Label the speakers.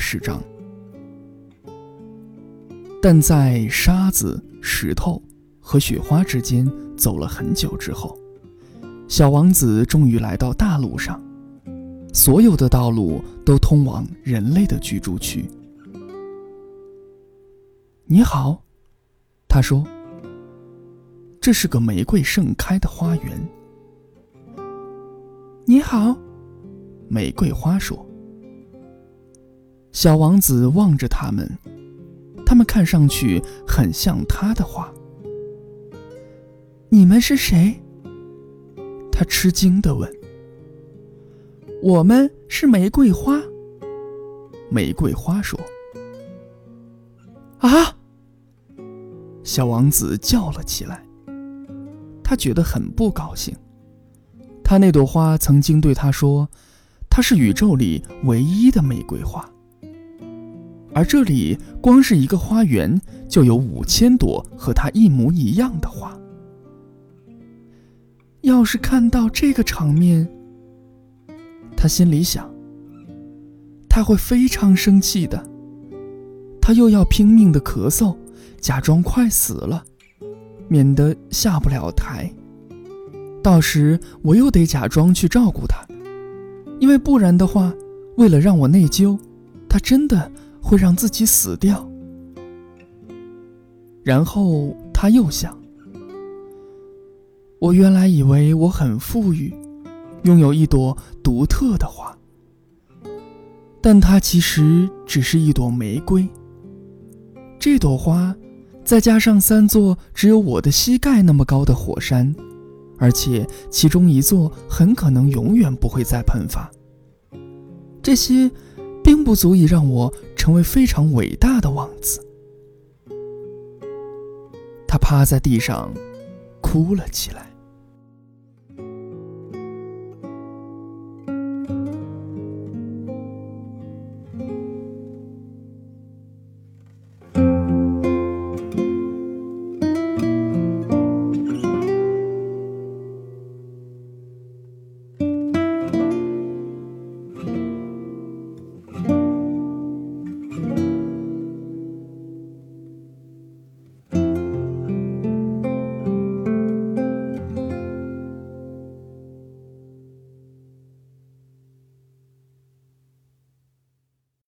Speaker 1: 十章。但在沙子、石头和雪花之间走了很久之后，小王子终于来到大路上。所有的道路都通往人类的居住区。你好，他说：“这是个玫瑰盛开的花园。”
Speaker 2: 你好，
Speaker 1: 玫瑰花说。小王子望着他们，他们看上去很像他的花。
Speaker 2: 你们是谁？
Speaker 1: 他吃惊地问。
Speaker 2: 我们是玫瑰花。
Speaker 1: 玫瑰花说：“
Speaker 2: 啊！”
Speaker 1: 小王子叫了起来。他觉得很不高兴。他那朵花曾经对他说：“它是宇宙里唯一的玫瑰花。”而这里光是一个花园，就有五千朵和它一模一样的花。
Speaker 2: 要是看到这个场面，
Speaker 1: 他心里想，他会非常生气的。他又要拼命的咳嗽，假装快死了，免得下不了台。到时我又得假装去照顾他，因为不然的话，为了让我内疚，他真的会让自己死掉。然后他又想：我原来以为我很富裕，拥有一朵独特的花，但它其实只是一朵玫瑰。这朵花，再加上三座只有我的膝盖那么高的火山。而且其中一座很可能永远不会再喷发。这些，并不足以让我成为非常伟大的王子。他趴在地上，哭了起来。